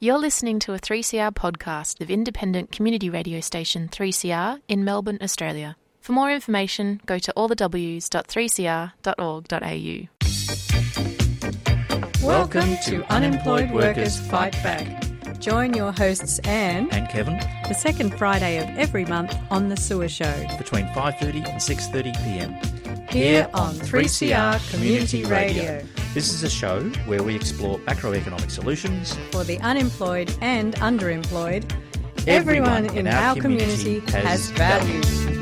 You're listening to a 3CR podcast of independent community radio station 3CR in Melbourne, Australia. For more information, go to allthews.3cr.org.au. Welcome to Unemployed Workers Fight Back. Join your hosts Anne and Kevin the second Friday of every month on The Sewer Show between 5.30 and 6.30 p.m. Here on 3CR Community Radio. This is a show where we explore macroeconomic solutions For the unemployed and underemployed, Everyone everyone, in in our community community has has values. Welcome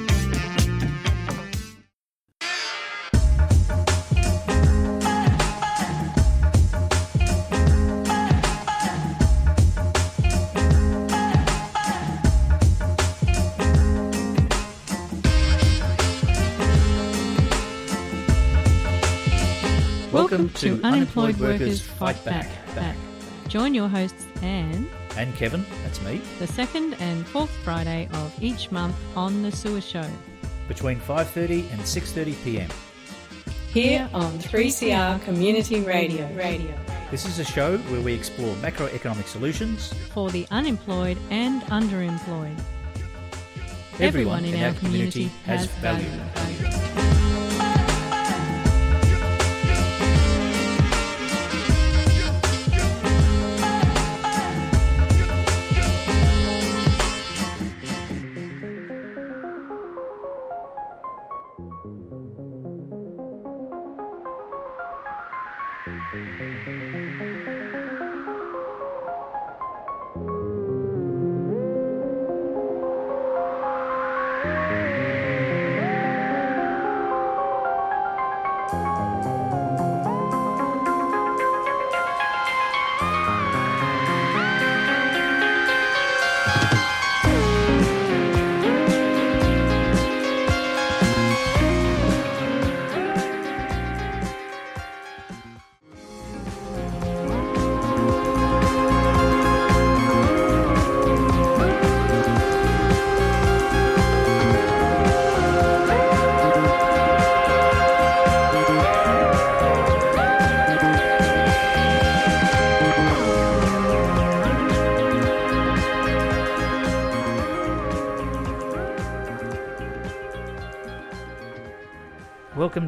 to Unemployed Workers Fight Back. Back. Join your hosts Anne And Kevin, that's me, the second and fourth Friday of each month on The Sewer Show. between 5.30 and 6.30 p.m. Here on 3CR Community Radio. Radio. This is a show where we explore macroeconomic solutions For the unemployed and underemployed. Everyone in our community has value. Welcome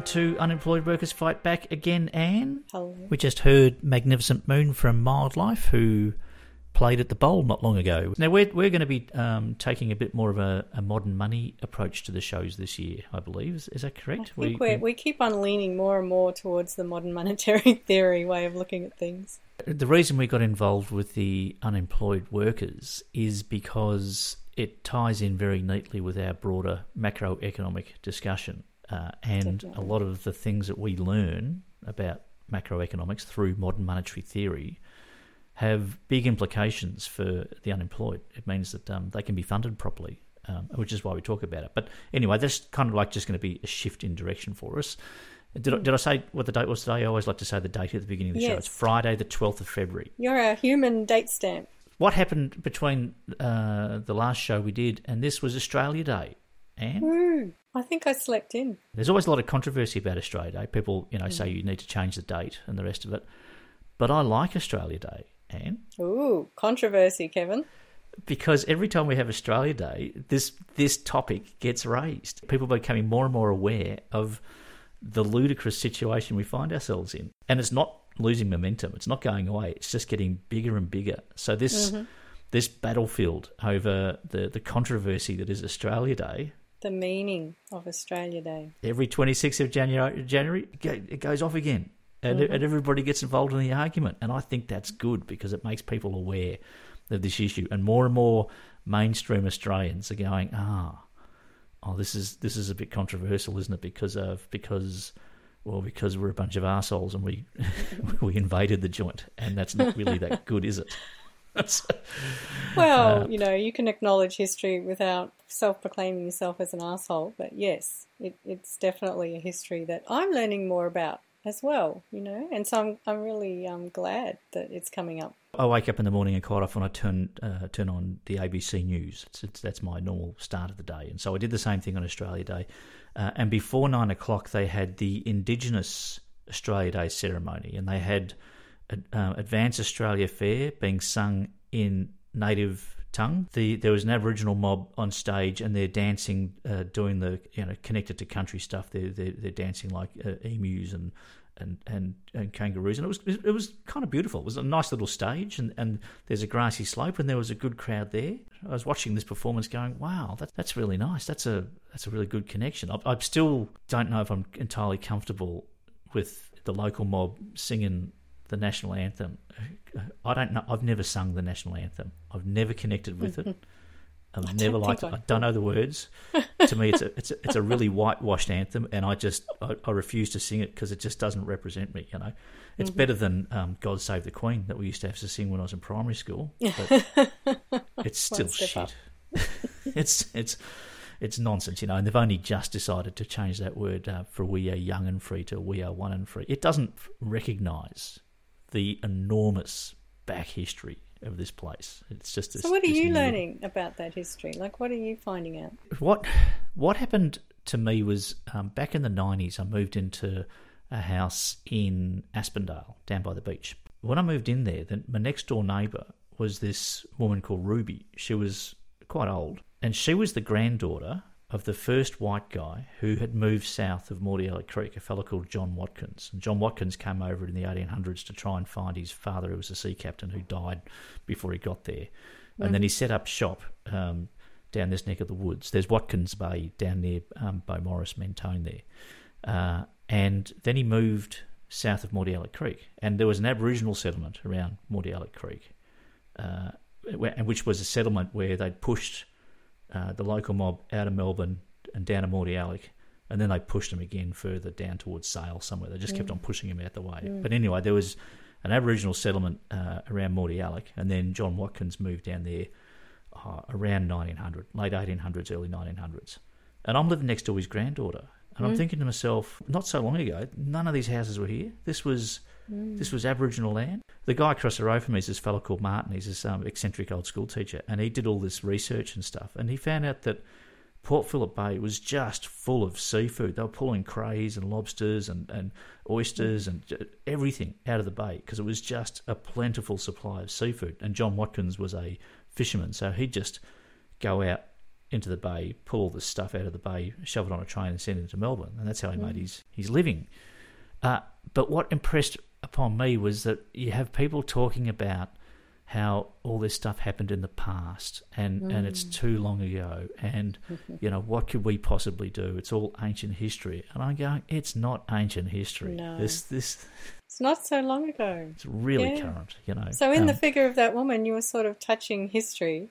to Unemployed Workers Fight Back again, Anne. Hello. We just heard Magnificent Moon from Mildlife, who played at the Bowl not long ago. Now, we're, we're going to be um, taking a bit more of a, a modern money approach to the shows this year, I believe. Is, is that correct? I think we, we keep on leaning more and more towards the modern monetary theory way of looking at things. The reason we got involved with the unemployed workers is because it ties in very neatly with our broader macroeconomic discussion. Uh, and Definitely. a lot of the things that we learn about macroeconomics through modern monetary theory have big implications for the unemployed. It means that um, they can be funded properly, um, which is why we talk about it. But anyway, that's kind of like just going to be a shift in direction for us. Did I, did I say what the date was today? I always like to say the date at the beginning of the show. It's Friday, the 12th of February. You're a human date stamp. What happened between uh, the last show we did and this was Australia Day? Woo! I think I slept in. there's always a lot of controversy about Australia Day. People, you know, say mm. you need to change the date and the rest of it. But I like Australia Day, Anne, Ooh, controversy, Kevin. because every time we have Australia Day, this this topic gets raised. People are becoming more and more aware of the ludicrous situation we find ourselves in, and it's not losing momentum. It's not going away. It's just getting bigger and bigger. So this mm-hmm. this battlefield over the the controversy that is Australia Day The meaning of Australia Day. every 26th of January, January it goes off again. And, and everybody gets involved in the argument. And I think that's good because it makes people aware of this issue. And more and more mainstream Australians are going, ah, oh, this is this is a bit controversial, isn't it? Because of because well, because we're a bunch of assholes and we we invaded the joint, and that's not really that good, is it? Well, Uh, you know, you can acknowledge history without self proclaiming yourself as an asshole, but yes, it, it's definitely a history that I'm learning more about as well, you know, and so I'm, I'm really um, glad that it's coming up. I wake up in the morning and quite often I turn uh, turn on the ABC News. It's, it's, that's my normal start of the day, and so I did the same thing on Australia Day. Uh, and before nine o'clock, they had the Indigenous Australia Day ceremony, and they had uh, Advance Australia Fair being sung in native tongue. The there was an Aboriginal mob on stage, and they're dancing, uh, doing the you know connected to country stuff. They're they're, they're dancing like uh, emus and. And, and, and kangaroos and it was it was kind of beautiful. It was a nice little stage and, and there's a grassy slope and there was a good crowd there. I was watching this performance, going, "Wow, that, that's really nice. That's a that's a really good connection." I, I still don't know if I'm entirely comfortable with the local mob singing the national anthem. I don't know. I've never sung the national anthem. I've never connected with it. I've never liked it. I don't know the words. to me, it's a it's a, it's a really whitewashed anthem, and I just I, I refuse to sing it because it just doesn't represent me. You know, it's mm-hmm. better than um, "God Save the Queen" that we used to have to sing when I was in primary school. But it's still shit. it's it's it's nonsense, you know. And they've only just decided to change that word uh, for "We are young and free" to "We are one and free." It doesn't recognise the enormous back history of this place. It's just this, so. What are you new... learning about that history? Like, what are you finding out? What What happened to me was um, back in the nineties. I moved into a house in Aspendale, down by the beach. When I moved in there, then my next door neighbour was this woman called Ruby. She was quite old, and she was the granddaughter of the first white guy who had moved south of Mordialloc Creek, a fellow called John Watkins. And John Watkins came over in the 1800s to try and find his father, who was a sea captain who died before he got there. Mm. And then he set up shop um, down this neck of the woods. There's Watkins Bay down near um, Beaumaris, Mentone there. Uh, and then he moved south of Mordialloc Creek. And there was an Aboriginal settlement around Mordialloc Creek, uh, which was a settlement where they'd pushed uh, the local mob out of Melbourne and down to Mordialloc, and then they pushed him again further down towards Sale somewhere. They just kept on pushing him out the way. Mm. But anyway, there was an Aboriginal settlement uh, around Mordialloc, and then John Watkins moved down there uh, around 1900, late 1800s, early 1900s. And I'm living next to his granddaughter, and mm. I'm thinking to myself, not so long ago, none of these houses were here. This was mm. this was Aboriginal land. The guy across the road from me is this fellow called Martin. He's this um, eccentric old school teacher, and he did all this research and stuff, and he found out that Port Phillip Bay was just full of seafood. They were pulling crays and lobsters and, and oysters and everything out of the bay because it was just a plentiful supply of seafood. And John Watkins was a fisherman, so he'd just go out into the bay, pull all this stuff out of the bay, shove it on a train, and send it to Melbourne. And that's how he mm. made his, his living. Uh, but what impressed upon me was that you have people talking about how all this stuff happened in the past and, mm. and it's mm. too long ago and you know what could we possibly do it's all ancient history and i'm going it's not ancient history no. this this it's not so long ago it's really yeah. current you know so in um, the figure of that woman you were sort of touching history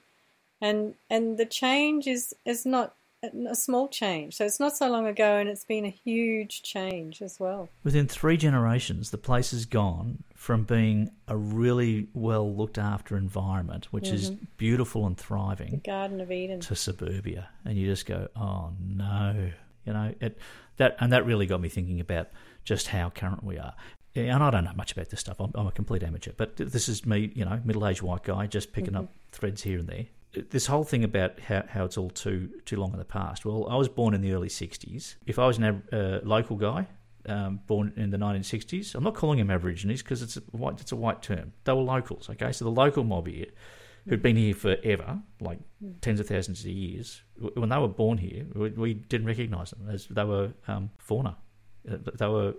and and the change is is not a small change. So it's not so long ago, and it's been a huge change as well. Within three generations, the place has gone from being a really well looked after environment, which mm-hmm. is beautiful and thriving, the Garden of Eden, to suburbia, and you just go, "Oh no," you know it. That and that really got me thinking about just how current we are. And I don't know much about this stuff. I'm, I'm a complete amateur, but this is me, you know, middle-aged white guy, just picking mm-hmm. up threads here and there this whole thing about how, how it's all too too long in the past. Well, I was born in the early '60s. If I was a uh, local guy um, born in the 1960s, I'm not calling them Aborigines because it's a white it's a white term. They were locals. Okay, so the local mob here, who'd been here forever, like tens of thousands of years, when they were born here, we, we didn't recognise them as they were um, fauna. Uh, they were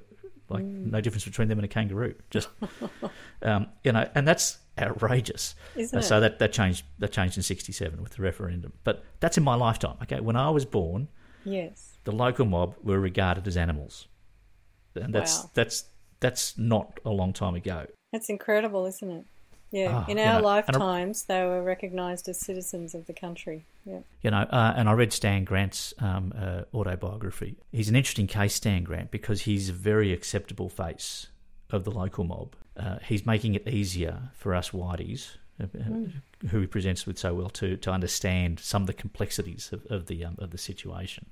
like mm. no difference between them and a kangaroo. Just um, you know, and that's outrageous. Isn't uh, so that that changed that changed in '67 with the referendum. But that's in my lifetime. Okay, when I was born, yes, the local mob were regarded as animals, and that's wow. that's that's not a long time ago. That's incredible, isn't it? Yeah, oh, in our know, lifetimes, I, they were recognised as citizens of the country. Yeah, you know, uh, and I read Stan Grant's um, uh, autobiography. He's an interesting case, Stan Grant, because he's a very acceptable face of the local mob. Uh, he's making it easier for us whiteys, mm. who he presents with so well, to to understand some of the complexities of, of the um, of the situation.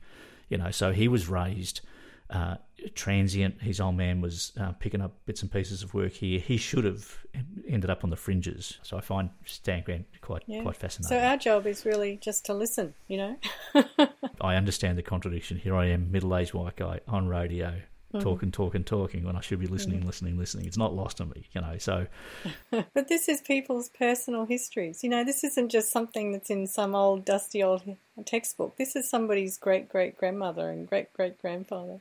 You know, so he was raised uh, transient. His old man was uh, picking up bits and pieces of work here. He should have ended up on the fringes. So I find Stan Grant quite yeah. quite fascinating. So our job is really just to listen. You know. I understand the contradiction. Here I am, middle-aged white guy on radio Mm-hmm. talking, talking, talking when I should be listening, listening, listening. It's not lost on me, you know. So, But this is people's personal histories. You know, this isn't just something that's in some old, dusty old textbook. This is somebody's great great grandmother and great great grandfather.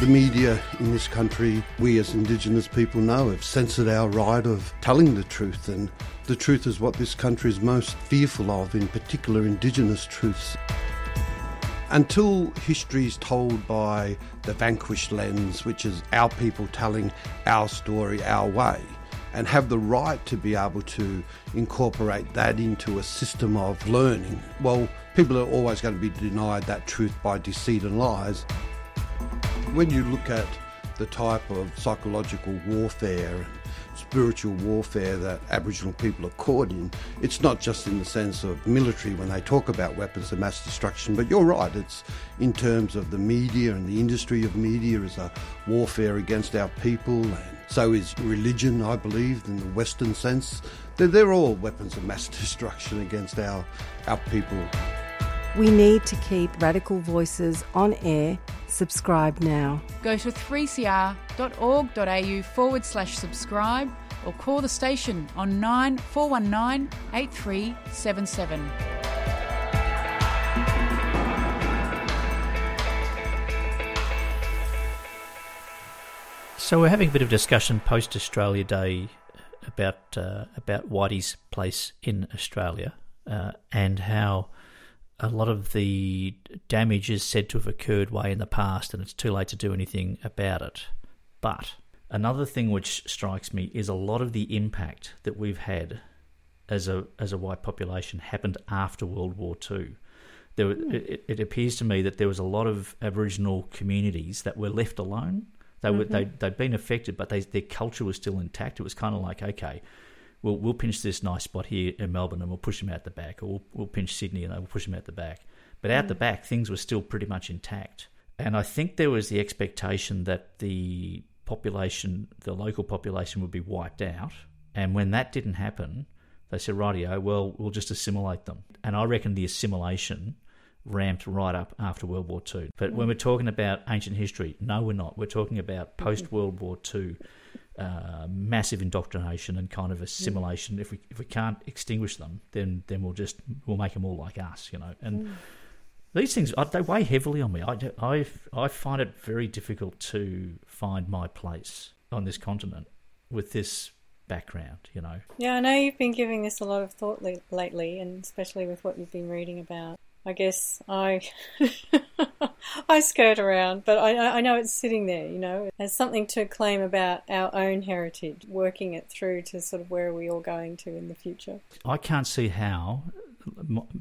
The media in this country, we as Indigenous people know, have censored our right of telling the truth, and the truth is what this country is most fearful of, in particular, Indigenous truths. Until history is told by the vanquished lens, which is our people telling our story our way, and have the right to be able to incorporate that into a system of learning, well, people are always going to be denied that truth by deceit and lies. When you look at the type of psychological warfare spiritual warfare that Aboriginal people are caught in, it's not just in the sense of military when they talk about weapons of mass destruction, but you're right, it's in terms of the media and the industry of media as a warfare against our people, and so is religion, I believe, in the Western sense. They're, they're all weapons of mass destruction against our, our people. We need to keep radical voices on air. Subscribe now. Go to 3cr.org.au forward slash subscribe or call the station on 9419 8377. so we're having a bit of discussion post Australia Day about uh, about Whitey's place in Australia uh, and how a lot of the damage is said to have occurred way in the past, and it's too late to do anything about it. But another thing which strikes me is a lot of the impact that we've had as a as a white population happened after World War Two. There, hmm. it, it appears to me that there was a lot of Aboriginal communities that were left alone. They were mm-hmm. they they'd been affected, but they, their culture was still intact. It was kind of like okay, we'll we'll pinch this nice spot here in Melbourne and we'll push them out the back, or we'll, we'll pinch Sydney and we'll push them out the back. But out the mm. back, things were still pretty much intact. And I think there was the expectation that the population, the local population, would be wiped out. And when that didn't happen, they said, "Rightio, well, we'll just assimilate them." And I reckon the assimilation ramped right up after World War Two. But when we're talking about ancient history, no, we're not. We're talking about post World War Two uh, massive indoctrination and kind of assimilation. If we if we can't extinguish them, then then we'll just we'll make them all like us, you know. And these things uh, they weigh heavily on me. I, I I find it very difficult to find my place on this continent with this background, you know. Yeah, I know you've been giving this a lot of thought le- lately, and especially with what you've been reading about. I guess I I skirt around, but I, I know it's sitting there, you know, as something to claim about our own heritage, working it through to sort of where are we all going to in the future. I can't see how,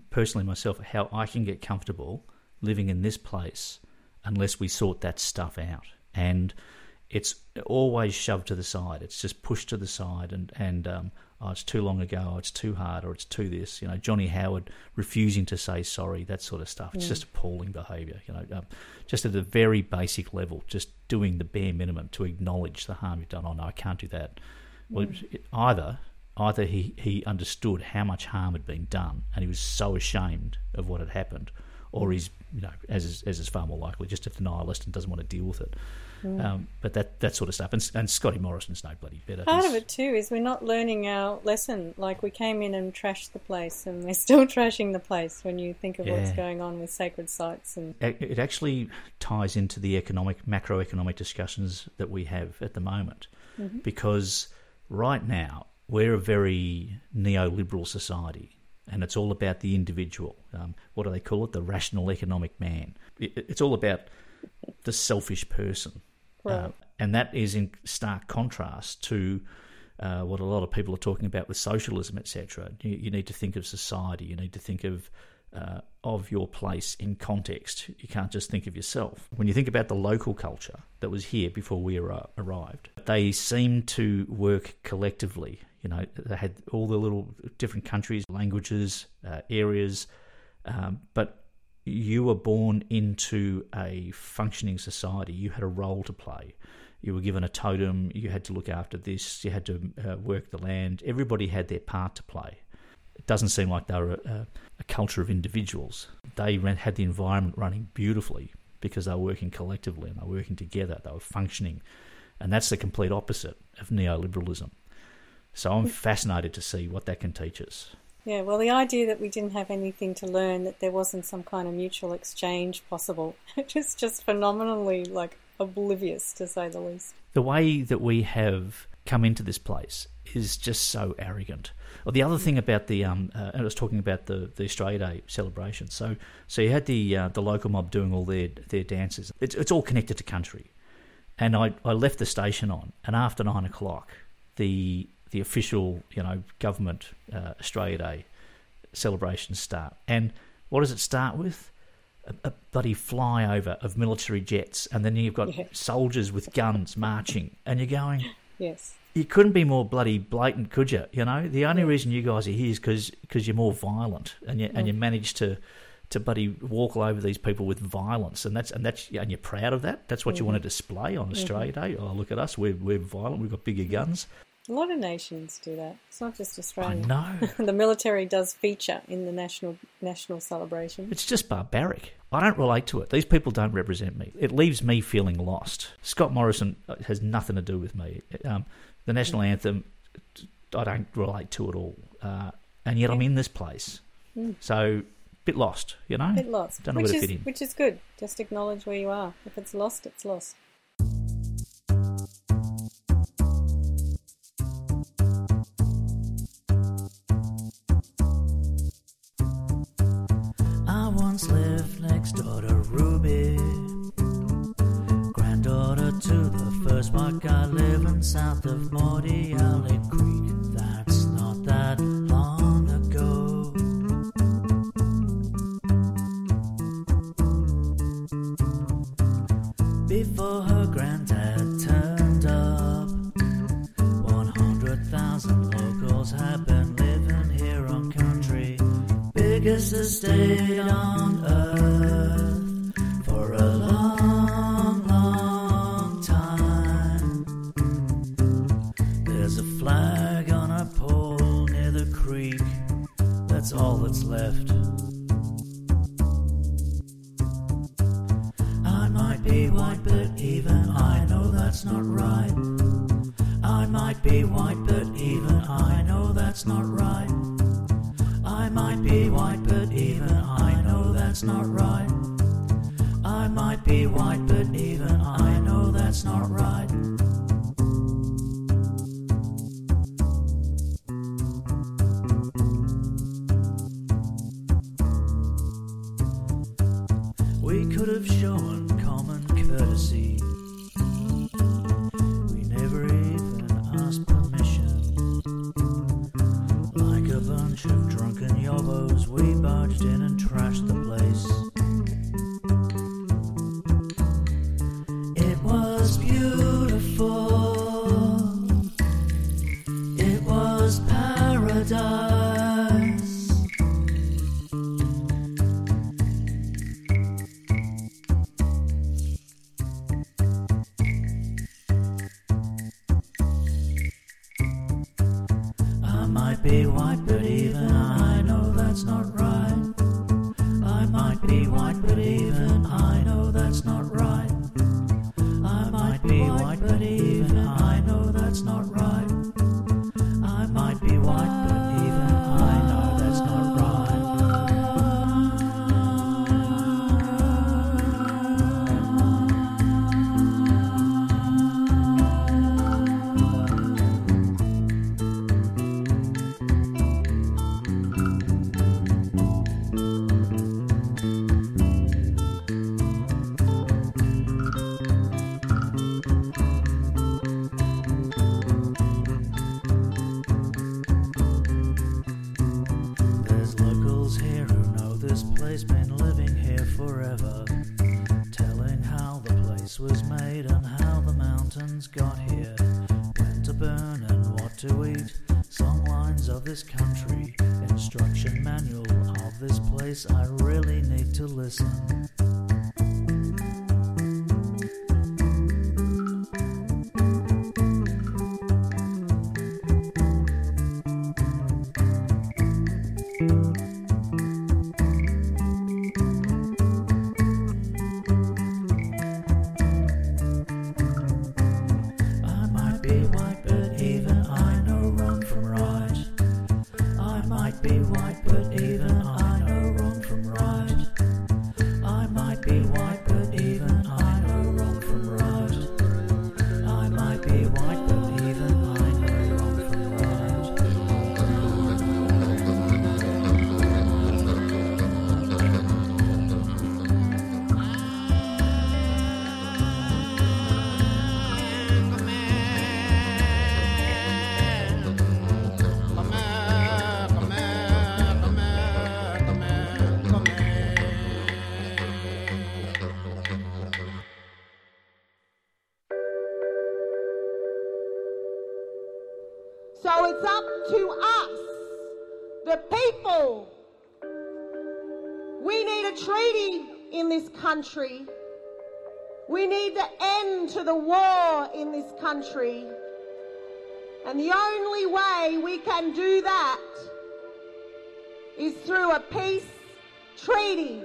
personally myself, how I can get comfortable living in this place unless we sort that stuff out. And it's always shoved to the side. It's just pushed to the side, and and um, oh, it's too long ago, it's too hard, or it's too this. You know, Johnny Howard refusing to say sorry, that sort of stuff. It's just appalling behaviour. You know, um, just at a very basic level, just doing the bare minimum to acknowledge the harm you've done. Oh no, I can't do that. Well, it, either either he, he understood how much harm had been done and he was so ashamed of what had happened, or he's you know as is, as is far more likely just a denialist and doesn't want to deal with it. Um, but that that sort of stuff, and, and Scotty Morrison's no bloody better. Part He's- of it too is we're not learning our lesson. Like we came in and trashed the place, and we're still trashing the place. When you think of what's going on with sacred sites, and it it actually ties into the economic macroeconomic discussions that we have at the moment because right now we're a very neoliberal society and it's all about the individual um, what do they call it the rational economic man it, it's all about the selfish person Uh, and that is in stark contrast to uh, what a lot of people are talking about with socialism, etc. You, you need to think of society. You need to think of uh, of your place in context. You can't just think of yourself. When you think about the local culture that was here before we arrived, they seem to work collectively. You know, they had all the little different countries, languages, uh, areas, um, but you were born into a functioning society. You had a role to play. You were given a totem. You had to look after this. You had to uh, work the land. Everybody had their part to play. It doesn't seem like they were a, a, a culture of individuals. They ran, had the environment running beautifully, because they were working collectively and they were working together. They were functioning, and that's the complete opposite of neoliberalism. So I'm fascinated to see what that can teach us. Yeah, well, the idea that we didn't have anything to learn, that there wasn't some kind of mutual exchange possible, is just phenomenally like oblivious to say the least. The way that we have come into this place is just so arrogant. Well, the other thing about the um, uh, I was talking about the, the Australia Day celebration. So, so you had the uh, the local mob doing all their their dances. It's it's all connected to country, and I, I left the station on, and after nine o'clock, the the official you know government uh, Australia Day celebrations start. And what does it start with? A, a bloody flyover of military jets, and then you've got Yeah. soldiers with guns marching, and you're going Yes. you couldn't be more bloody blatant, could you? You know, the only reason you guys are here is because you're more violent, and you and you manage to to bloody walk all over these people with violence, and that's and that's and you're proud of that. That's what you want to mm-hmm. display on mm-hmm. Australia Day. Oh, look at us, we're we're violent. We've got bigger mm-hmm. guns. A lot of nations do that. It's not just Australia. I know. the military does feature in the national national celebration. It's just barbaric. I don't relate to it. These people don't represent me. It leaves me feeling lost. Scott Morrison uh, has nothing to do with me. Um, the national anthem, I don't relate to at all. Uh, and yet I'm in this place. So, bit lost, you know? bit lost, Don't know which where to is fit in. which is good. Just acknowledge where you are. If it's lost, it's lost. To Ruby, granddaughter to the first white guy living south of Mordialloc Creek. That's not that long ago. Before her granddad turned up, 100,000 locals have been living here on country biggest estate on be white, but even I country. We need the end to the war in this country. And the only way we can do that is through a peace treaty.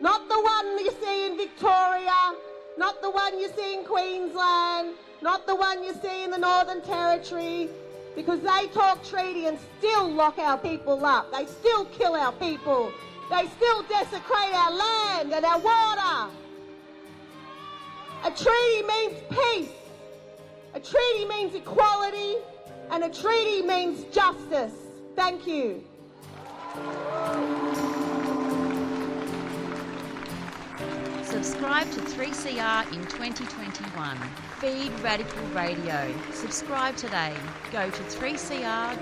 Not the one you see in Victoria, not the one you see in Queensland, not the one you see in the Northern Territory, because they talk treaty and still lock our people up. They still kill our people. They still desecrate our land and our water. A treaty means peace. A treaty means equality. And a treaty means justice. Thank you. Subscribe to 3CR in 2021. Feed Radical Radio. Subscribe today. Go to 3cr.org.au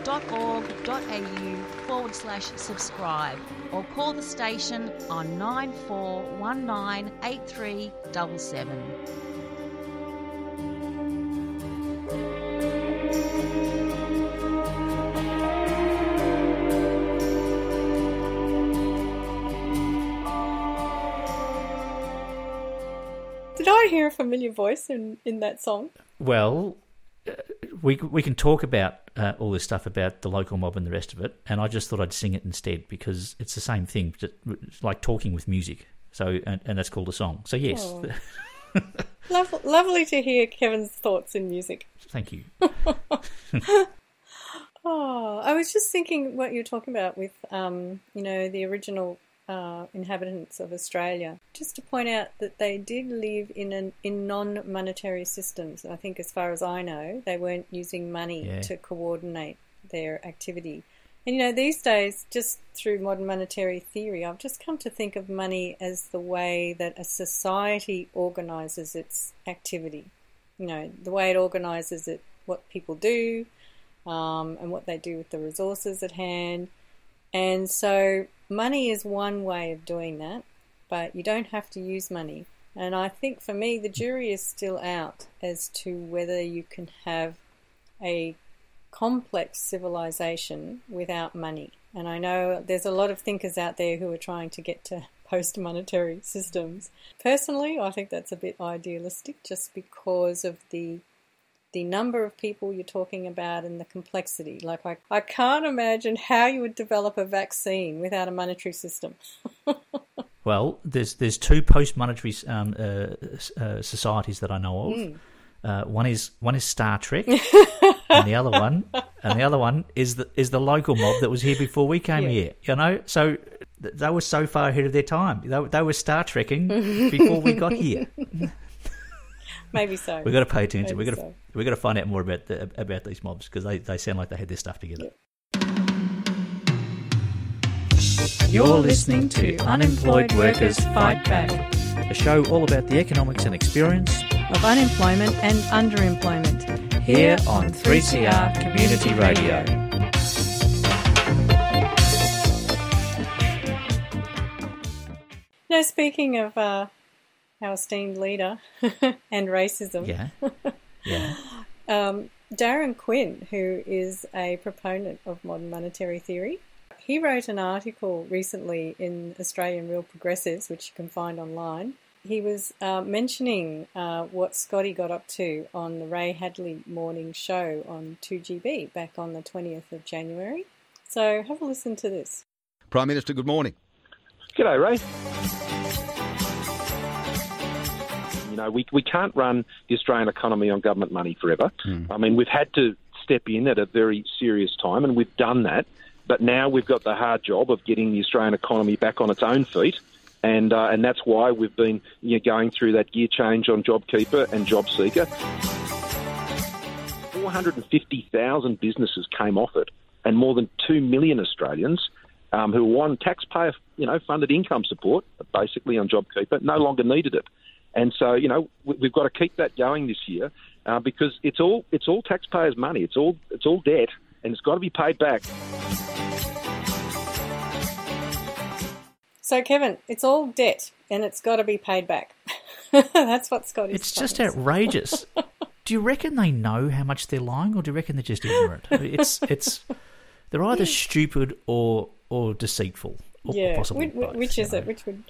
forward slash subscribe or call the station on 94198377. Did I hear a familiar voice in, in that song? Well, we we can talk about uh, all this stuff about the local mob and the rest of it, and I just thought I'd sing it instead because it's the same thing, like talking with music. So, and, and that's called a song. So yes, Oh. Lov- lovely to hear Kevin's thoughts in music. thank you. Oh, I was just thinking what you're talking about with, um, you know, the original uh, inhabitants of Australia. Just to point out that they did live in an in non-monetary systems. I think, as far as I know, they weren't using money Yeah. to coordinate their activity. And you know, these days, just through modern monetary theory, I've just come to think of money as the way that a society organises its activity. You know, the way it organises it, what people do, um, and what they do with the resources at hand. And so, money is one way of doing that, but you don't have to use money. And I think for me, the jury is still out as to whether you can have a complex civilization without money. And I know there's a lot of thinkers out there who are trying to get to post monetary systems. Personally, I think that's a bit idealistic just because of the the number of people you're talking about and the complexity. Like, I, I can't imagine how you would develop a vaccine without a monetary system. Well, there's there's two post monetary um, uh, uh, societies that I know of. Hmm. Uh, one is one is Star Trek, and the other one and the other one is the is the local mob that was here before we came Yeah. here. You know, so th- they were so far ahead of their time. They, they were Star Trekking before we got here. Maybe so. We've got to pay attention. Maybe We've got to so. we've got to find out more about the, about these mobs because they, they sound like they had their stuff together. You're listening to Unemployed Workers Fight Back A show all about the economics and experience of unemployment and underemployment here on 3CR Community Radio. Now, speaking of uh, our esteemed leader and racism, Yeah, yeah. um, Darren Quinn, who is a proponent of modern monetary theory, he wrote an article recently in Australian Real Progressives, which you can find online. He was uh, mentioning uh, what Scotty got up to on the Ray Hadley morning show on 2GB back on the 20th of January. So have a listen to this. Prime Minister, good morning. G'day, Ray. Know, we, we can't run the Australian economy on government money forever. I mean, we've had to step in at a very serious time, and we've done that. But now we've got the hard job of getting the Australian economy back on its own feet. And, uh, and that's why we've been you know, going through that gear change on JobKeeper and JobSeeker. 450,000 businesses came off it, and more than 2 million Australians um, who were on taxpayer you know, funded income support, basically on JobKeeper, no longer needed it. And so, you know, we've got to keep that going this year uh, because it's all it's all taxpayers' money. It's all it's all debt, and it's got to be paid back. So, Kevin, it's all debt and it's got to be paid back. That's what Scott is. It's just outrageous. do you reckon they know how much they're lying, or do you reckon they're just ignorant? It's it's they're either stupid or or deceitful, or yeah, possibly which, both, which is know. it? Which would?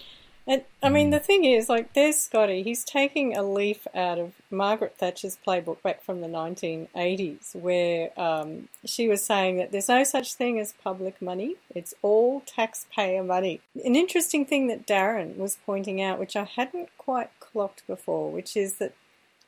And I mean, the thing is, like, there's Scotty. He's taking a leaf out of Margaret Thatcher's playbook back from the 1980s, where um, she was saying that there's no such thing as public money; it's all taxpayer money. An interesting thing that Darren was pointing out, which I hadn't quite clocked before, which is that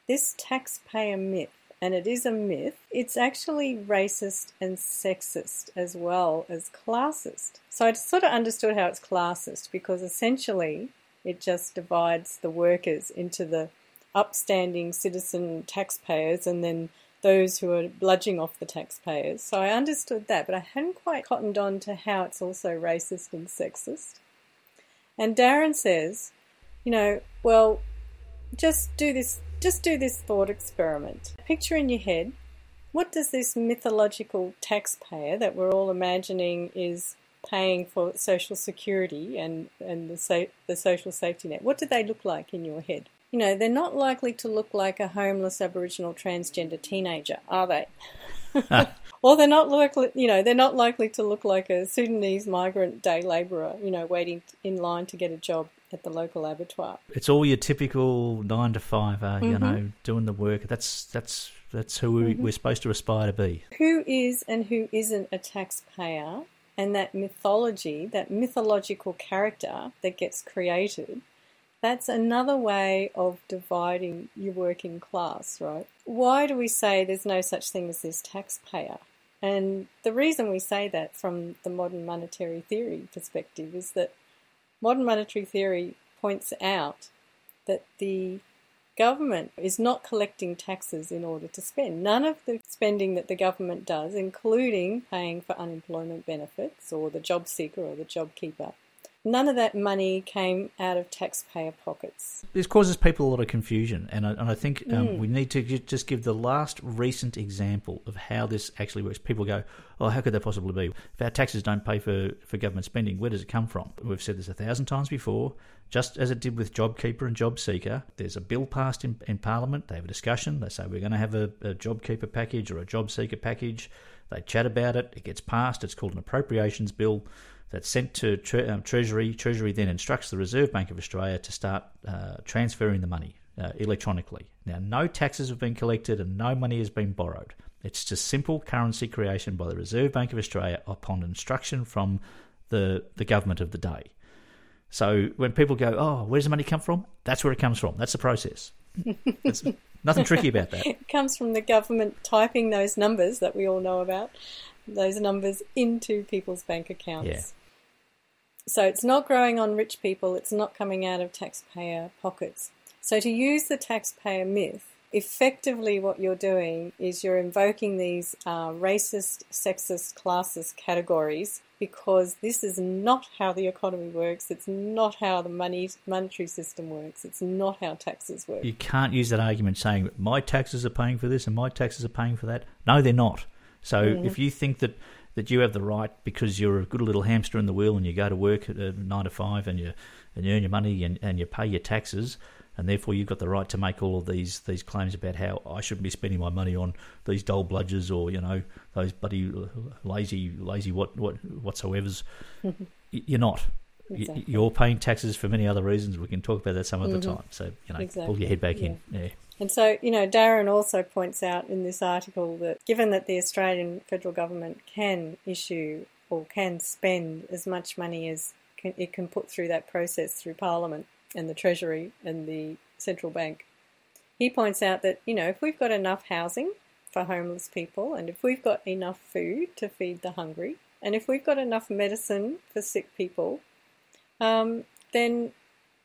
this taxpayer myth, and it is a myth, it's actually racist and sexist as well as classist. So I sort of understood how it's classist because essentially it just divides the workers into the upstanding citizen taxpayers and then those who are bludging off the taxpayers. So I understood that, but I hadn't quite cottoned on to how it's also racist and sexist. And Darren says, you know, well, just do this just do this thought experiment. Picture in your head what does this mythological taxpayer that we're all imagining is paying for social security and, and the, sa- the social safety net, what do they look like in your head? You know, they're not likely to look like a homeless Aboriginal transgender teenager, are they? or they're not likely, you know, they're not likely to look like a Sudanese migrant day labourer, you know, waiting in line to get a job at the local abattoir. It's all your typical nine to five, uh, you know, doing the work. That's that's that's who we, Mhm. we're supposed to aspire to be. who is and who isn't a taxpayer and that mythology, that mythological character that gets created, that's another way of dividing your working class, right? Why do we say there's no such thing as this taxpayer? And the reason we say that from the modern monetary theory perspective is that modern monetary theory points out that the government is not collecting taxes in order to spend. None of the spending that the government does, including paying for unemployment benefits or the job seeker or the job keeper, none of that money came out of taxpayer pockets. This causes people a lot of confusion, and I, and I think um, Mm. we need to just give the last recent example of how this actually works. People go, "Oh, how could that possibly be? If our taxes don't pay for, for government spending, where does it come from?" We've said this a thousand times before. Just as it did with JobKeeper and JobSeeker, there's a bill passed in, in Parliament. They have a discussion. They say we're going to have a, a JobKeeper package or a JobSeeker package. They chat about it. It gets passed. It's called an appropriations bill that's sent to tre- um, Treasury. Treasury then instructs the Reserve Bank of Australia to start uh, transferring the money uh, electronically. Now, no taxes have been collected and no money has been borrowed. It's just simple currency creation by the Reserve Bank of Australia upon instruction from the, the government of the day. So when people go, oh, where's the money come from? That's where it comes from. That's the process. It's nothing tricky about that. It comes from the government typing those numbers that we all know about, those numbers into people's bank accounts. Yeah. So it's not growing on rich people, it's not coming out of taxpayer pockets. So to use the taxpayer myth, effectively what you're doing is you're invoking these uh, racist, sexist, classist categories because this is not how the economy works. It's not how the money monetary system works. It's not how taxes work. You can't use that argument saying that my taxes are paying for this and my taxes are paying for that. No, they're not. So Mhm. if you think that, that you have the right because you're a good little hamster in the wheel and you go to work at uh, nine to five and you and you earn your money and, and you pay your taxes and therefore you've got the right to make all of these these claims about how I shouldn't be spending my money on these dull bludgers or you know those bloody lazy lazy what what whatsoever's. You're not. Exactly. You're paying taxes for many other reasons. We can talk about that some other Mhm. time. So you know, pull your head back yeah. in. Yeah. And so, you know, Darren also points out in this article that given that the Australian federal government can issue or can spend as much money as it can put through that process through Parliament and the Treasury and the central bank, he points out that, you know, if we've got enough housing for homeless people and if we've got enough food to feed the hungry, And if we've got enough medicine for sick people, um, then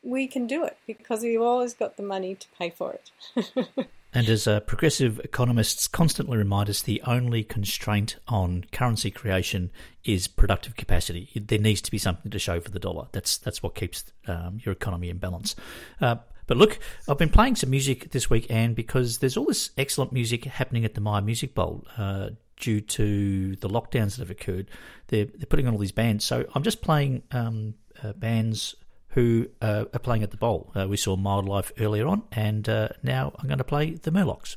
we can do it because we've always got the money to pay for it. and as progressive economists constantly remind us, the only constraint on currency creation is productive capacity. There needs to be something to show for the dollar. That's that's what keeps um, your economy in balance. Uh, but look, I've been playing some music this week, and because there's all this excellent music happening at the Myer Music Bowl uh, due to the lockdowns that have occurred, they're, they're putting on all these bands. So I'm just playing um, uh, bands who uh, are playing at the bowl. Uh, we saw Mild Life earlier on, and uh, now I'm going to play the Murlocs.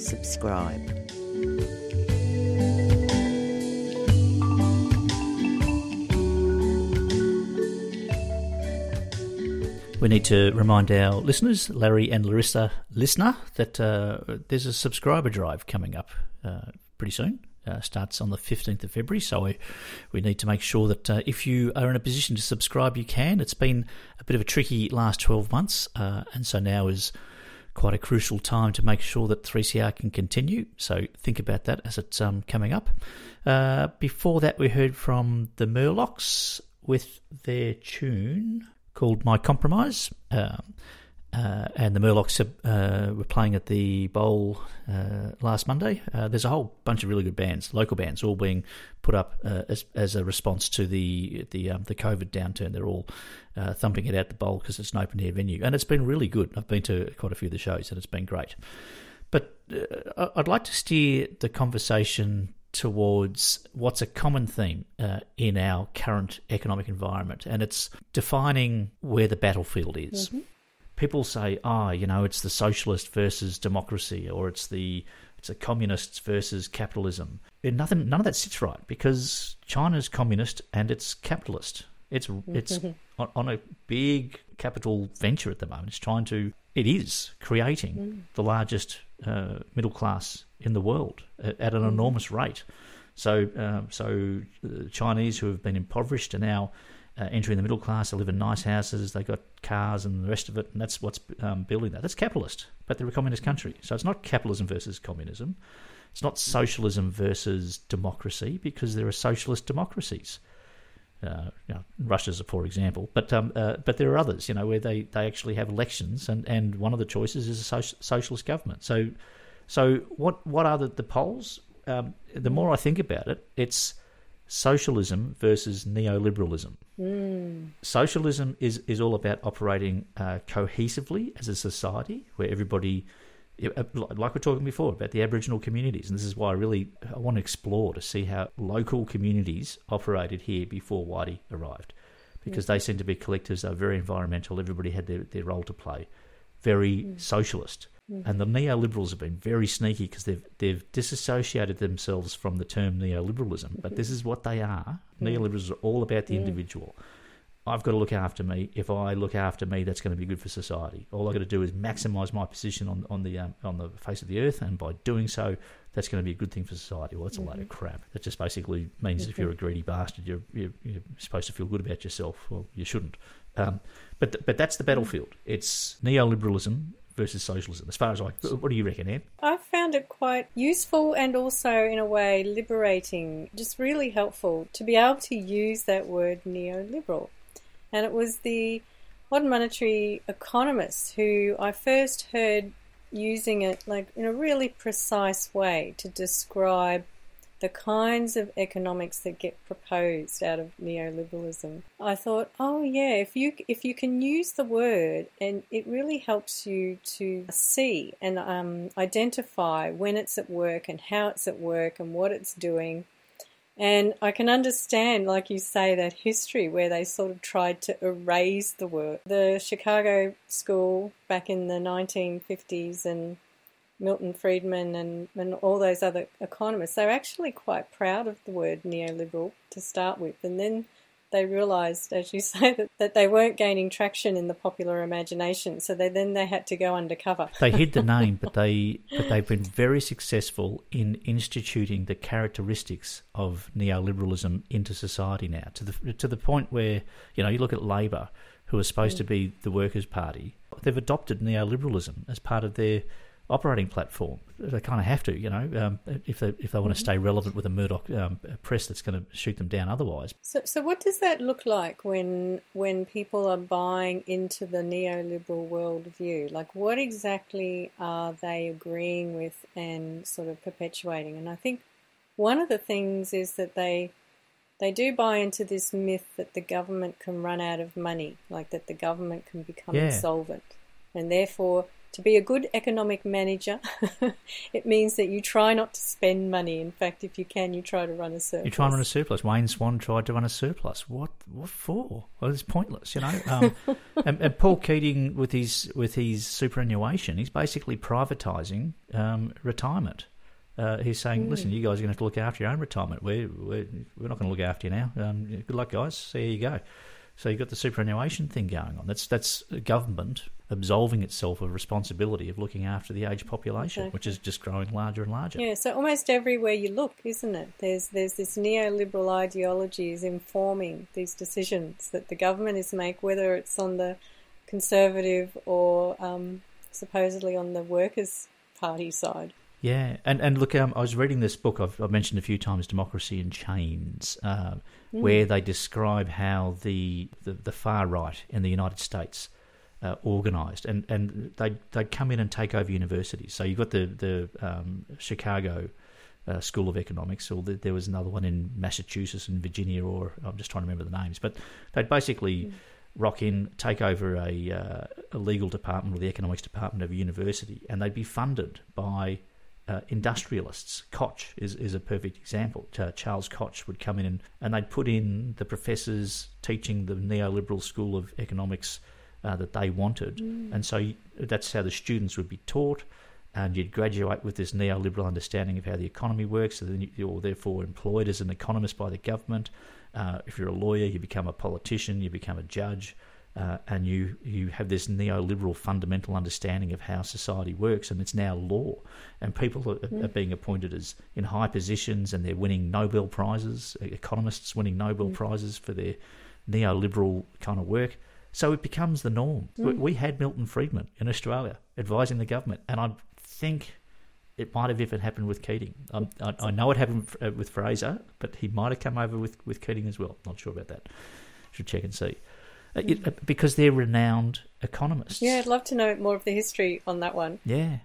subscribe. We need to remind our listeners, Larry and Larissa listener, that uh, there's a subscriber drive coming up uh, pretty soon. Uh, starts on the 15th of February, so we, we need to make sure that uh, if you are in a position to subscribe, you can. It's been a bit of a tricky last 12 months, uh, and so now is quite a crucial time to make sure that 3CR can continue. So think about that as it's um, coming up. Uh, before that, we heard from the Murlocs with their tune called My Compromise. Um, uh, and the Murlocs uh, were playing at the Bowl uh, last Monday. Uh, there's a whole bunch of really good bands, local bands, all being put up uh, as, as a response to the the um, the COVID downturn. They're all uh, thumping it out the Bowl because it's an open air venue, and it's been really good. I've been to quite a few of the shows, and it's been great. But I'd like to steer the conversation towards what's a common theme uh, in our current economic environment, and it's defining where the battlefield is. Mm-hmm people say, ah, oh, you know, it's the socialist versus democracy, or it's the it's the communists versus capitalism. And nothing, none of that sits right because China's communist and it's capitalist. It's it's on, on, a big capital venture at the moment. It's trying to. It is creating mm. the largest uh, middle class in the world at, at an mm. enormous rate. So, um, so the Chinese who have been impoverished are now uh, entering the middle class. They live in nice houses. They got cars and the rest of it, and that's what's um, building that. That's capitalist, but they're a communist country. So it's not capitalism versus communism. It's not socialism versus democracy because there are socialist democracies. Uh, you know, Russia's a poor example, but um, uh, but there are others, you know, where they, they actually have elections, and, and one of the choices is a socialist government. So, so what what are the, the polls? Um, the more I think about it, it's socialism versus neoliberalism. Mm. Socialism is, is all about operating uh, cohesively as a society where everybody, like we're talking before about the Aboriginal communities, and this is why I really I want to explore to see how local communities operated here before Whitey arrived, because mm. they seem to be collectors. They're very environmental. Everybody had their, their role to play. Very mm. socialist. And the neoliberals have been very sneaky because they've they've disassociated themselves from the term neoliberalism. But this is what they are. Neoliberals are all about the individual. I've got to look after me. If I look after me, that's going to be good for society. All I've got to do is maximise my position on on the um, on the face of the earth, and by doing so, that's going to be a good thing for society. Well, that's a load of crap. That just basically means if you're a greedy bastard, you're, you're, you're supposed to feel good about yourself. Well, you shouldn't. Um, but but that's the battlefield. It's neoliberalism versus socialism, as far as I. What do you reckon, Anne? I found it quite useful and also, in a way, liberating. Just really helpful to be able to use that word neoliberal, and it was the modern monetary economists who I first heard using it like in a really precise way to describe the kinds of economics that get proposed out of neoliberalism. I thought, oh yeah, if you if you can use the word, and it really helps you to see and um, identify when it's at work and how it's at work and what it's doing. And I can understand, like you say, that history where they sort of tried to erase the word. The Chicago School back in the 1950s and Milton Friedman and, and all those other economists, they're actually quite proud of the word neoliberal to start with. And then they realised, as you say, that, that they weren't gaining traction in the popular imagination. So they then they had to go undercover. They hid the name, but they but they've been very successful in instituting the characteristics of neoliberalism into society now. To the to the point where you know you look at Labor, who are supposed mm. to be the workers' party, they've adopted neoliberalism as part of their operating platform. They kind of have to, you know, um, if they if they want to mm-hmm. stay relevant with a Murdoch um, press that's going to shoot them down otherwise. So, so what does that look like when when people are buying into the neoliberal worldview? Like, what exactly are they agreeing with and sort of perpetuating? And I think one of the things is that they they do buy into this myth that the government can run out of money, like that the government can become yeah. insolvent, and therefore to be a good economic manager, it means that you try not to spend money. In fact, if you can, you try to run a surplus. You try and run a surplus. Wayne Swan tried to run a surplus. What? What for? Well, it's pointless, you know. Um, and, and, Paul Keating, with his with his superannuation, he's basically privatising um, retirement. Uh, he's saying, mm. "Listen, you guys are going to have to look after your own retirement. We're we're, we're not going to look after you now. Um, good luck, guys. See you go." So you've got the superannuation thing going on. That's that's government absolving itself of responsibility of looking after the aged population, okay. which is just growing larger and larger. Yeah, so almost everywhere you look, isn't it? There's there's this neoliberal ideology is informing these decisions that the government is make, whether it's on the conservative or um, supposedly on the workers' party side. Yeah, and and look, um, I was reading this book I've, I've, mentioned a few times, Democracy in Chains, uh, mm. where they describe how the, the, the far right in the United States uh, organised, and and they they come in and take over universities. So you've got the the um, Chicago. Uh, School of Economics, or the, there was another one in Massachusetts and Virginia, or I'm just trying to remember the names. But they'd basically mm rock in, take over a, uh, a, legal department or the economics department of a university, and they'd be funded by uh, industrialists. Koch is, is a perfect example. Uh, Charles Koch would come in and, and they'd put in the professors teaching the neoliberal school of economics uh, that they wanted. Mm. And so that's how the students would be taught. And you'd graduate with this neoliberal understanding of how the economy works. So then you're therefore employed as an economist by the government. Uh, if you're a lawyer, you become a politician, you become a judge uh, and you you have this neoliberal fundamental understanding of how society works, and it's now law, and people are, mm. are, being appointed as in high positions, and they're winning Nobel prizes, economists winning Nobel mm. prizes for their neoliberal kind of work. So it becomes the norm. Mm. We had Milton Friedman in Australia advising the government, and I think it might have even happened with Keating. Um, I, I, know it happened uh, with Fraser, but he might have come over with, with Keating as well. Not sure about that. Should check and see. Uh, because they're renowned economists. Yeah, I'd love to know more of the history on that one. Yeah,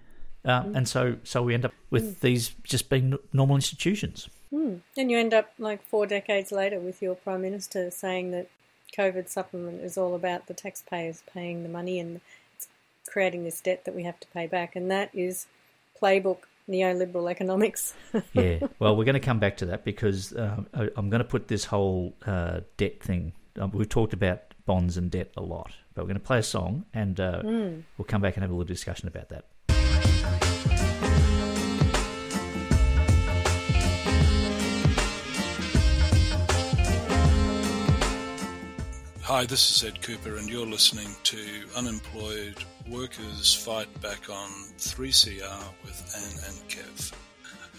uh, mm. and so so we end up with mm. these just being normal institutions. Mm. And you end up like four decades later with your prime minister saying that COVID supplement is all about the taxpayers paying the money and it's creating this debt that we have to pay back, and that is playbook neoliberal economics. yeah, well, we're going to come back to that because uh, I'm going to put this whole uh, debt thing. Um, we've talked about bonds and debt a lot. But we're going to play a song and uh, mm. we'll come back and have a little discussion about that. Hi, this is Ed Cooper, and you're listening to Unemployed Workers Fight Back on 3CR with Anne and Kev.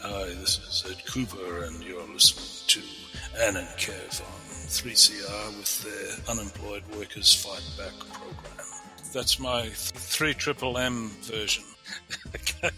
Hi, this is Ed Cooper, and you're listening to Anne and Kev on 3CR with their Unemployed Workers Fight Back program. That's my 3 triple M version. okay.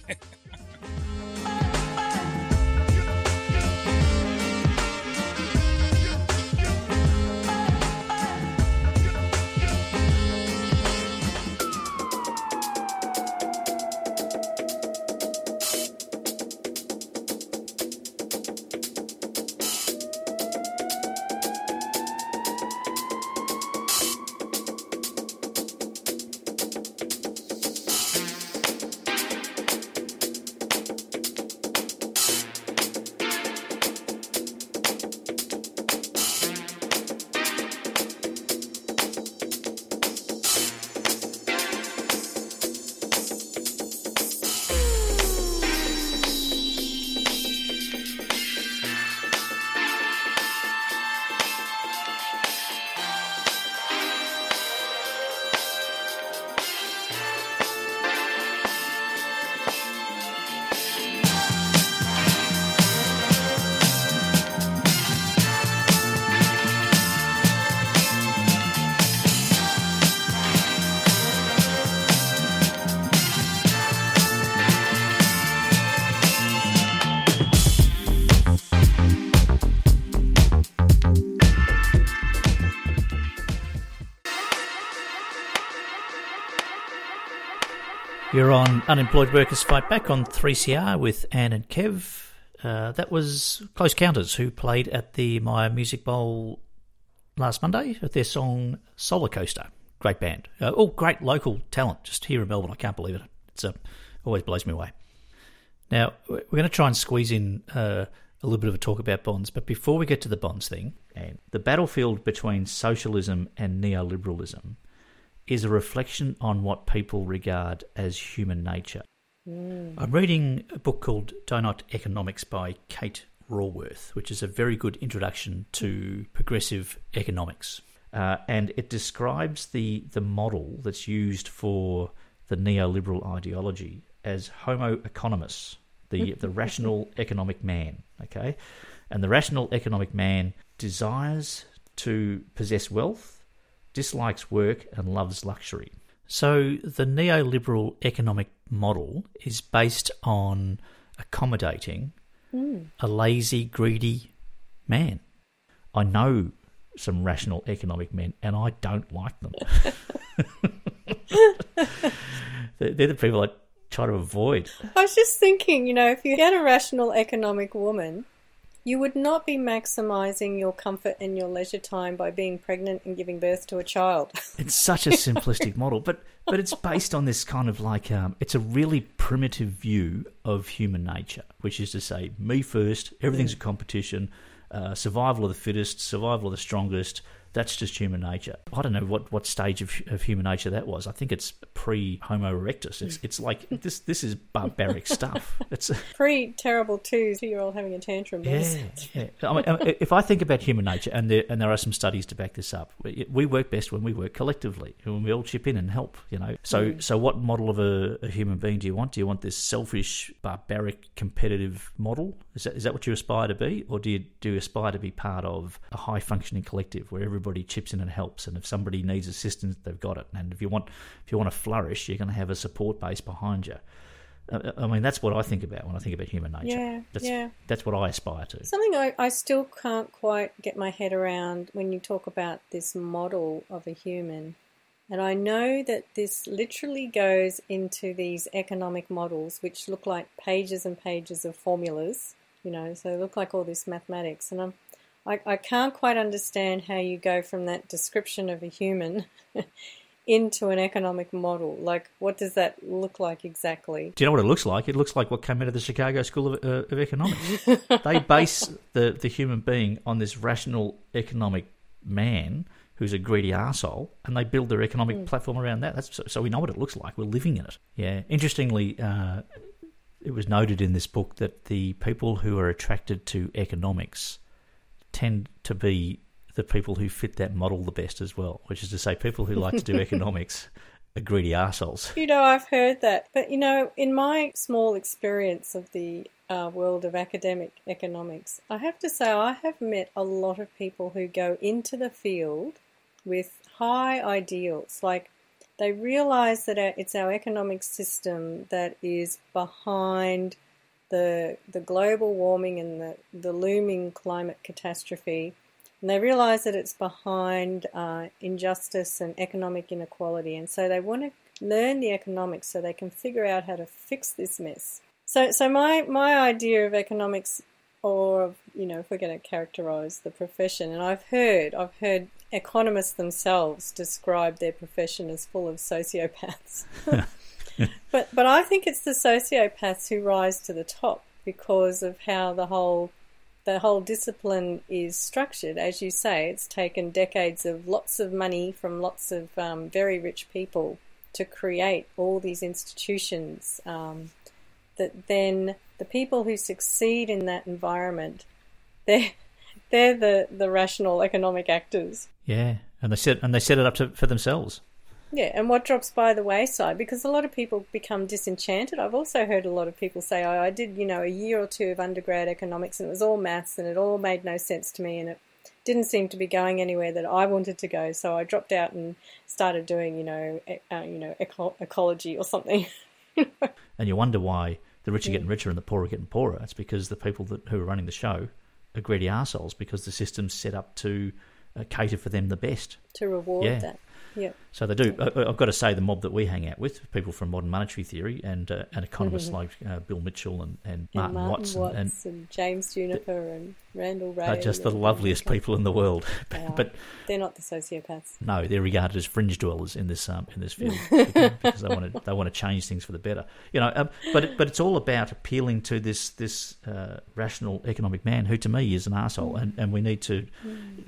You're on Unemployed Workers Fight Back on 3CR with Anne and Kev. Uh, that was Close Counters, who played at the Myer Music Bowl last Monday with their song Solar Coaster. Great band. Uh, all great local talent just here in Melbourne. I can't believe it. It's uh, always blows me away. Now, we're going to try and squeeze in uh, a little bit of a talk about bonds, but before we get to the bonds thing, and the battlefield between socialism and neoliberalism is a reflection on what people regard as human nature. Mm. I'm reading a book called Doughnut Economics by Kate Raworth, which is a very good introduction to progressive economics. Uh, and it describes the, the model that's used for the neoliberal ideology as Homo economicus, the, the rational economic man. Okay? And the rational economic man desires to possess wealth dislikes work and loves luxury. So the neoliberal economic model is based on accommodating Mm. a lazy, greedy man. I know some rational economic men, and I don't like them. they're, they're the people I try to avoid. I was just thinking, you know, if you get a rational economic woman, you would not be maximizing your comfort and your leisure time by being pregnant and giving birth to a child. It's such a simplistic model, but but it's based on this kind of like um, it's a really primitive view of human nature, which is to say, me first, everything's a competition, uh, survival of the fittest, survival of the strongest. That's just human nature. I don't know what, what stage of, of human nature that was. I think it's pre Homo erectus. It's it's like this this is barbaric stuff. It's Pre terrible twos, two year old having a tantrum. yeah, yeah. I mean, if I think about human nature, and there and there are some studies to back this up, we work best when we work collectively, when we all chip in and help. You know, so Mm. so what model of a, a human being do you want? Do you want this selfish, barbaric, competitive model? Is that is that what you aspire to be, or do you do you aspire to be part of a high functioning collective where everybody chips in and helps, and if somebody needs assistance, they've got it, and if you want if you want to flourish, you're going to have a support base behind you. I mean, that's what I think about when I think about human nature. Yeah, that's, yeah. That's what I aspire to. Something I, I still can't quite get my head around when you talk about this model of a human. And I know that this literally goes into these economic models, which look like pages and pages of formulas, you know, so they look like all this mathematics. And I'm, I, I can't quite understand how you go from that description of a human into an economic model. Like, what does that look like exactly? Do you know what it looks like? It looks like what came out of the Chicago School of, uh, of Economics. they base the, the human being on this rational economic man who's a greedy arsehole, and they build their economic Mm. platform around that. That's so, so we know what it looks like. We're living in it. Yeah. Interestingly, uh, it was noted in this book that the people who are attracted to economics tend to be the people who fit that model the best as well, which is to say, people who like to do economics are greedy assholes. You know, I've heard that. But, you know, in my small experience of the uh, world of academic economics, I have to say I have met a lot of people who go into the field with high ideals. Like, they realize that it's our economic system that is behind the, the global warming and the, the looming climate catastrophe. And they realize that it's behind uh, injustice and economic inequality. And so they want to learn the economics so they can figure out how to fix this mess. So, so my, my idea of economics, or of, you know, if we're going to characterize the profession, and I've heard, I've heard economists themselves describe their profession as full of sociopaths. but, but I think it's the sociopaths who rise to the top because of how the whole the whole discipline is structured. As you say, it's taken decades of lots of money from lots of um, very rich people to create all these institutions. Um, that then the people who succeed in that environment, they're they're the, the rational economic actors. Yeah, and they set and they set it up to, for themselves. Yeah, and what drops by the wayside because a lot of people become disenchanted. I've also heard a lot of people say, oh, I did, you know, a year or two of undergrad economics and it was all maths and it all made no sense to me and it didn't seem to be going anywhere that I wanted to go. So I dropped out and started doing, you know, e- uh, you know, eco- ecology or something. And you wonder why the rich are getting richer and the poor are getting poorer. It's because the people that, who are running the show are greedy arseholes because the system's set up to uh, cater for them the best. to reward Yeah. that. Yep. So they do. I've got to say, the mob that we hang out with, people from modern monetary theory and uh, and economists Mhm. like uh, Bill Mitchell and, and And Martin, Martin Watts, Watts, and, and, James Juniper and Randall Wray. are just the and- loveliest people in the world. Are. but they're not the sociopaths. no, they're regarded as fringe dwellers in this um, in this field because they want to they want to change things for the better. You know, um, but it, but it's all about appealing to this this uh, rational economic man who, to me, is an asshole, and and we need to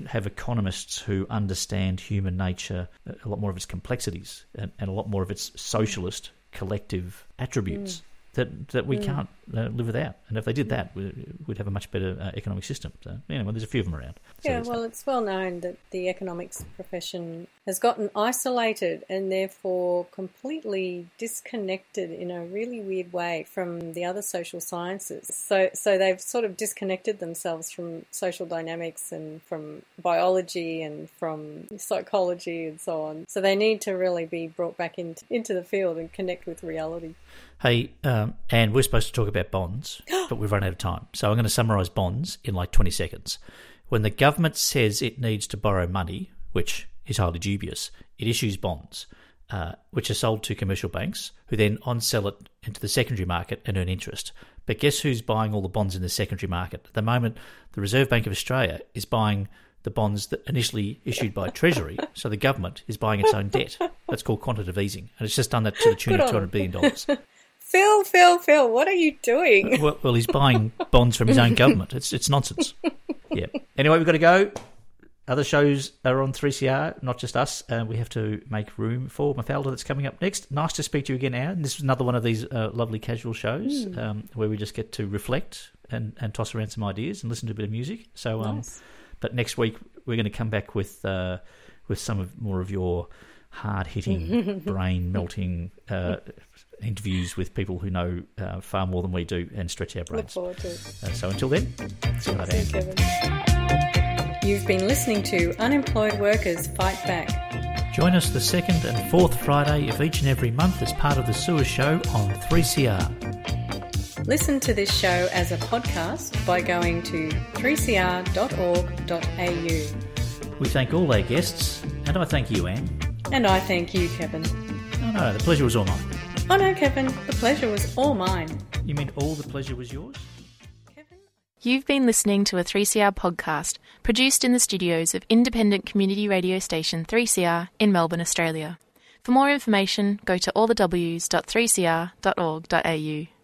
have economists who understand human nature, a lot more of its complexities, and, and a lot more of its socialist collective attributes. Mm. That, that we Mm. can't uh, live without, and if they did that, we, we'd have a much better uh, economic system. So, anyway, there's a few of them around. So Yeah, well, it's well known that the economics profession has gotten isolated and therefore completely disconnected in a really weird way from the other social sciences. So, so they've sort of disconnected themselves from social dynamics and from biology and from psychology and so on. So they need to really be brought back into into the field and connect with reality. Hey, um, and we're supposed to talk about bonds, but we've run out of time. So I'm going to summarise bonds in like 20 seconds. When the government says it needs to borrow money, which is highly dubious, it issues bonds, uh, which are sold to commercial banks, who then on sell it into the secondary market and earn interest. But guess who's buying all the bonds in the secondary market? At the moment, the Reserve Bank of Australia is buying the bonds that initially issued by Treasury, so the government is buying its own debt. That's called quantitative easing, and it's just done that to the tune Good of on two hundred billion dollars. Phil, Phil, Phil, what are you doing? well, well, he's buying bonds from his own government. It's it's nonsense. Yeah. Anyway, we've got to go. Other shows are on 3CR, not just us. Uh, we have to make room for Mafalda that's coming up next. Nice to speak to you again, Anne. This is another one of these uh, lovely casual shows Mm. um, where we just get to reflect and, and toss around some ideas and listen to a bit of music. So, um, Nice. but next week we're going to come back with uh, with some of more of your hard hitting, brain melting uh, interviews with people who know uh, far more than we do and stretch our Look brains. forward to it. Uh, so until then, see you later. You've been listening to Unemployed Workers Fight Back. Join us the second and fourth Friday of each and every month as part of the Sewer Show on 3CR. Listen to this show as a podcast by going to 3cr.org.au. We thank all our guests, and I thank you, Anne. And I thank you, Kevin. Oh no, the pleasure was all mine. Oh no, Kevin, the pleasure was all mine. You mean all the pleasure was yours? You've been listening to a 3CR podcast produced in the studios of independent community radio station 3CR in Melbourne, Australia. For more information, go to allthews.3cr.org.au.